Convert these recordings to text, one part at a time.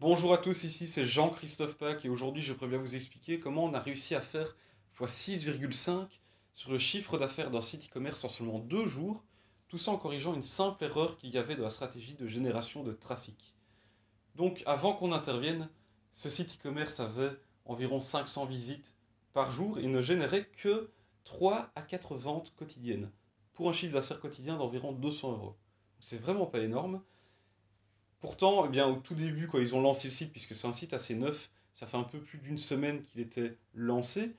Bonjour à tous, ici c'est Jean-Christophe Pack et aujourd'hui je pourrais bien vous expliquer comment on a réussi à faire x 6,5 sur le chiffre d'affaires d'un site e-commerce en seulement deux jours, tout ça en corrigeant une simple erreur qu'il y avait dans la stratégie de génération de trafic. Donc avant qu'on intervienne, ce site e-commerce avait environ 500 visites par jour et ne générait que 3 à 4 ventes quotidiennes pour un chiffre d'affaires quotidien d'environ 200 euros. C'est vraiment pas énorme. Pourtant, eh bien, au tout début, quand ils ont lancé le site, puisque c'est un site assez neuf, ça fait un peu plus d'une semaine qu'il était lancé,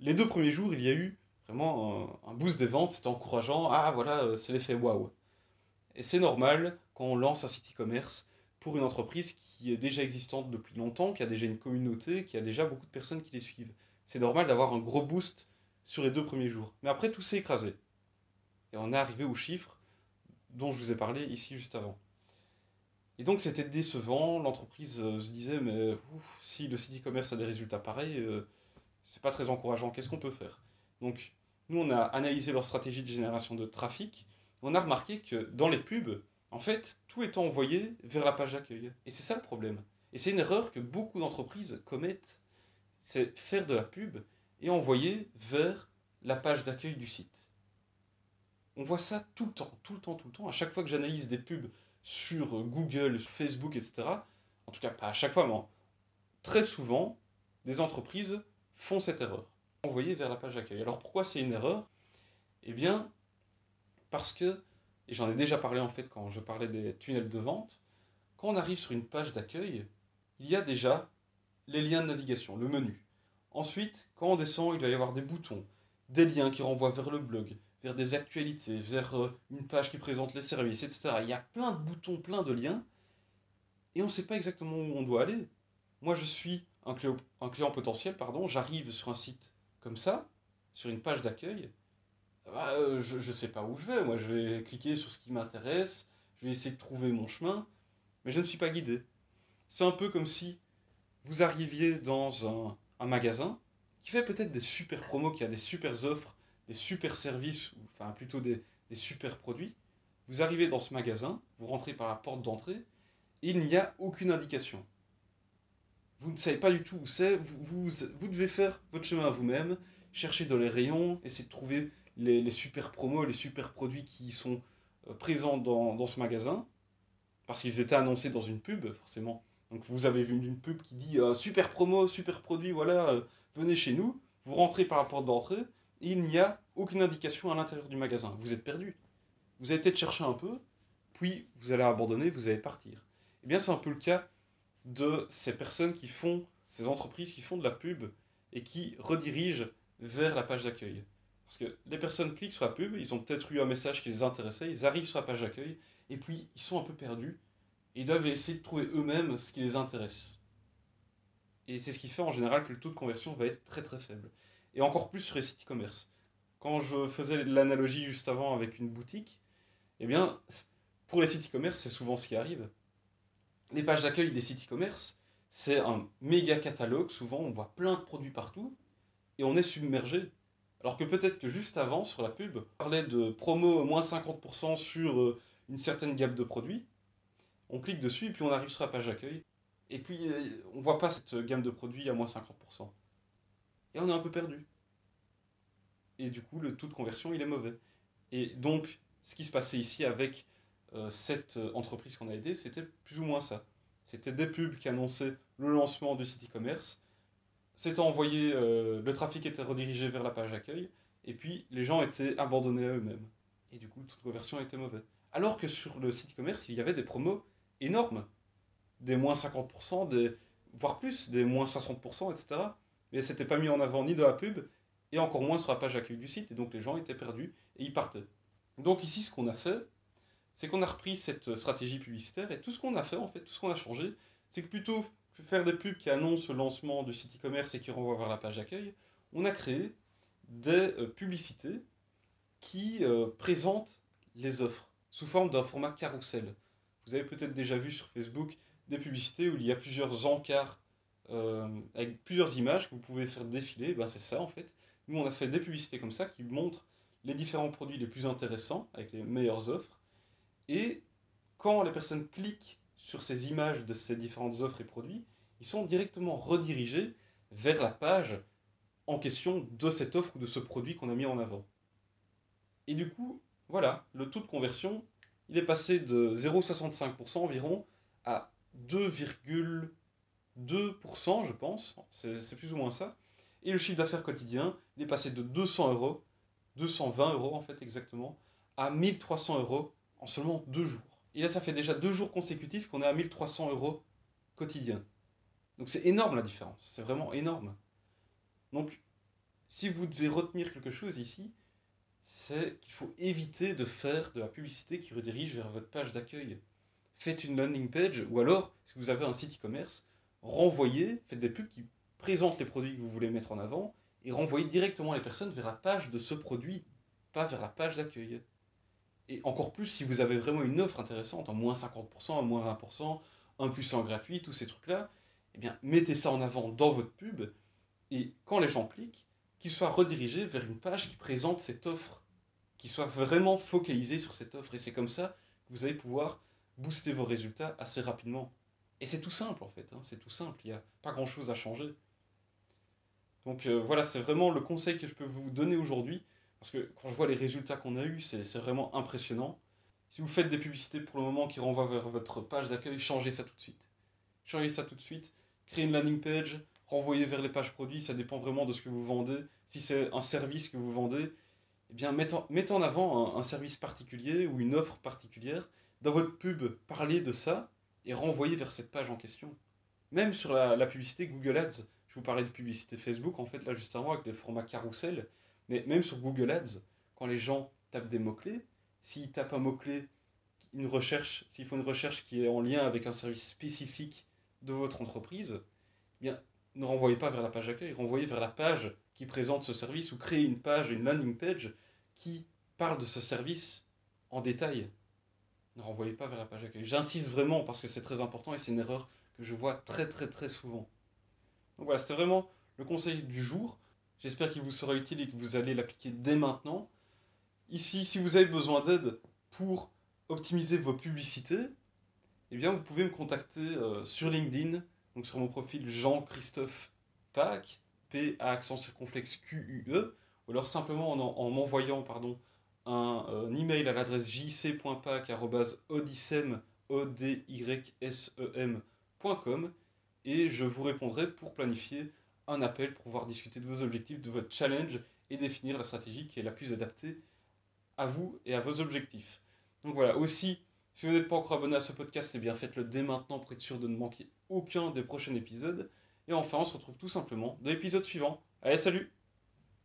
les deux premiers jours, il y a eu vraiment un, boost des ventes, c'était encourageant. Ah voilà, euh, c'est l'effet waouh. Et c'est normal quand on lance un site e-commerce pour une entreprise qui est déjà existante depuis longtemps, qui a déjà une communauté, qui a déjà beaucoup de personnes qui les suivent. C'est normal d'avoir un gros boost sur les deux premiers jours. Mais après, tout s'est écrasé. Et on est arrivé aux chiffres dont je vous ai parlé ici juste avant. Et donc c'était décevant, l'entreprise euh, se disait mais si le site e-commerce a des résultats pareils, euh, c'est pas très encourageant, qu'est-ce qu'on peut faire? Donc nous on a analysé leur stratégie de génération de trafic, on a remarqué que dans les pubs, en fait, tout est envoyé vers la page d'accueil. Et c'est ça le problème. Et c'est une erreur que beaucoup d'entreprises commettent, c'est faire de la pub et envoyer vers la page d'accueil du site. On voit ça tout le temps, tout le temps, tout le temps. À chaque fois que j'analyse des pubs sur Google, Facebook, etc., en tout cas pas à chaque fois, mais très souvent, des entreprises font cette erreur. Envoyer vers la page d'accueil. Alors pourquoi c'est une erreur? Eh bien, parce que, et j'en ai déjà parlé en fait quand je parlais des tunnels de vente, quand on arrive sur une page d'accueil, il y a déjà les liens de navigation, le menu. Ensuite, quand on descend, il va y avoir des boutons, des liens qui renvoient vers le blog, vers des actualités, vers euh, une page qui présente les services, etc. Il y a plein de boutons, plein de liens, et on ne sait pas exactement où on doit aller. Moi, je suis un client, un client potentiel, pardon, j'arrive sur un site comme ça, sur une page d'accueil, bah, euh, je ne sais pas où je vais. Moi, je vais cliquer sur ce qui m'intéresse, je vais essayer de trouver mon chemin, mais je ne suis pas guidé. C'est un peu comme si vous arriviez dans un magasin qui fait peut-être des super promos, qui a des super offres, des super services, ou enfin plutôt des, super produits. Vous arrivez dans ce magasin, vous rentrez par la porte d'entrée, il n'y a aucune indication. Vous ne savez pas du tout où c'est, vous, vous, devez faire votre chemin vous-même, chercher dans les rayons, essayer de trouver les, super promos, les super produits qui sont euh, présents dans, ce magasin, parce qu'ils étaient annoncés dans une pub, forcément. Donc vous avez vu une pub qui dit euh, super promo, super produit, voilà, euh, venez chez nous. Vous rentrez par la porte d'entrée, il n'y a aucune indication à l'intérieur du magasin. Vous êtes perdu. Vous allez peut-être chercher un peu, puis vous allez abandonner, vous allez partir. Eh bien, c'est un peu le cas de ces personnes qui font, ces entreprises qui font de la pub et qui redirigent vers la page d'accueil. Parce que les personnes cliquent sur la pub, ils ont peut-être eu un message qui les intéressait, ils arrivent sur la page d'accueil, et puis ils sont un peu perdus, ils doivent essayer de trouver eux-mêmes ce qui les intéresse. Et c'est ce qui fait en général que le taux de conversion va être très très faible et encore plus sur les sites e-commerce. Quand je faisais l'analogie juste avant avec une boutique, eh bien, pour les sites e-commerce, c'est souvent ce qui arrive. Les pages d'accueil des sites e-commerce, c'est un méga catalogue, souvent on voit plein de produits partout, et on est submergé. Alors que peut-être que juste avant, sur la pub, on parlait de promo moins 50% sur euh, une certaine gamme de produits, on clique dessus et puis on arrive sur la page d'accueil, et puis euh, on voit pas cette gamme de produits à moins 50% et on est un peu perdu. Et du coup, le taux de conversion, il est mauvais. Et donc, ce qui se passait ici avec euh, cette euh, entreprise qu'on a aidée, c'était plus ou moins ça. C'était des pubs qui annonçaient le lancement du site e-commerce. C'était envoyé, euh, le trafic était redirigé vers la page accueil, et puis les gens étaient abandonnés à eux-mêmes. Et du coup, le taux de conversion était mauvais. Alors que sur le site e-commerce, il y avait des promos énormes. Des moins 50%, des, voire plus, des moins 60%, etc mais c'était pas mis en avant ni dans la pub, et encore moins sur la page d'accueil du site, et donc les gens étaient perdus, et ils partaient. Donc ici, ce qu'on a fait, c'est qu'on a repris cette stratégie publicitaire, et tout ce qu'on a fait, en fait, tout ce qu'on a changé, c'est que plutôt que faire des pubs qui annoncent le lancement du site e-commerce et qui renvoient vers la page d'accueil, on a créé des euh, publicités qui euh, présentent les offres sous forme d'un format carrousel. Vous avez peut-être déjà vu sur Facebook des publicités où il y a plusieurs encarts avec plusieurs images que vous pouvez faire défiler, ben c'est ça en fait. Nous on a fait des publicités comme ça qui montrent les différents produits les plus intéressants avec les meilleures offres. Et quand les personnes cliquent sur ces images de ces différentes offres et produits, ils sont directement redirigés vers la page en question de cette offre ou de ce produit qu'on a mis en avant. Et du coup, voilà, le taux de conversion, il est passé de 0,65% environ à 2,2%, je pense, c'est plus ou moins ça. Et le chiffre d'affaires quotidien, il est passé de 200 euros, 220 euros en fait exactement, à 1300 euros en seulement deux jours. Et là, ça fait déjà deux jours consécutifs qu'on est à 1300 euros quotidien. Donc c'est énorme la différence, c'est vraiment énorme. Donc, si vous devez retenir quelque chose ici, c'est qu'il faut éviter de faire de la publicité qui redirige vers votre page d'accueil. Faites une landing page, ou alors, si vous avez un site e-commerce, renvoyez, faites des pubs qui présentent les produits que vous voulez mettre en avant, et renvoyez directement les personnes vers la page de ce produit, pas vers la page d'accueil. Et encore plus si vous avez vraiment une offre intéressante, en moins 50%, en moins 20%, un plus en gratuit, tous ces trucs-là, eh bien, mettez ça en avant dans votre pub, et quand les gens cliquent, qu'ils soient redirigés vers une page qui présente cette offre, qui soit vraiment focalisé sur cette offre. Et c'est comme ça que vous allez pouvoir booster vos résultats assez rapidement. Et c'est tout simple en fait, hein, c'est tout simple, il n'y a pas grand-chose à changer. Donc euh, voilà, c'est vraiment le conseil que je peux vous donner aujourd'hui, parce que quand je vois les résultats qu'on a eus, c'est vraiment impressionnant. Si vous faites des publicités pour le moment qui renvoient vers votre page d'accueil, changez ça tout de suite. Changez ça tout de suite, créez une landing page, renvoyer vers les pages produits, ça dépend vraiment de ce que vous vendez. Si c'est un service que vous vendez, eh bien, mettez en, avant un, service particulier ou une offre particulière. Dans votre pub, parlez de ça et renvoyez vers cette page en question. Même sur la, publicité Google Ads, je vous parlais de publicité Facebook, en fait, là, juste avant, avec des formats carousel, mais même sur Google Ads, quand les gens tapent des mots-clés, s'ils tapent un mot-clé, une recherche, s'ils font une recherche qui est en lien avec un service spécifique de votre entreprise, eh bien, ne renvoyez pas vers la page d'accueil, renvoyez vers la page qui présente ce service ou créez une page, une landing page qui parle de ce service en détail. Ne renvoyez pas vers la page d'accueil. J'insiste vraiment parce que c'est très important et c'est une erreur que je vois très très très souvent. Donc voilà, c'était vraiment le conseil du jour. J'espère qu'il vous sera utile et que vous allez l'appliquer dès maintenant. Ici, si vous avez besoin d'aide pour optimiser vos publicités, eh bien vous pouvez me contacter euh, sur LinkedIn donc sur mon profil Jean-Christophe Pac, P A accent circonflexe Q U E, ou alors simplement en, m'envoyant pardon un, euh, email à l'adresse jc.pac@odysem.com et je vous répondrai pour planifier un appel pour pouvoir discuter de vos objectifs, de votre challenge et définir la stratégie qui est la plus adaptée à vous et à vos objectifs. Donc voilà, aussi si vous n'êtes pas encore abonné à ce podcast, eh bien faites-le dès maintenant pour être sûr de ne manquer aucun des prochains épisodes. Et enfin, on se retrouve tout simplement dans l'épisode suivant. Allez, salut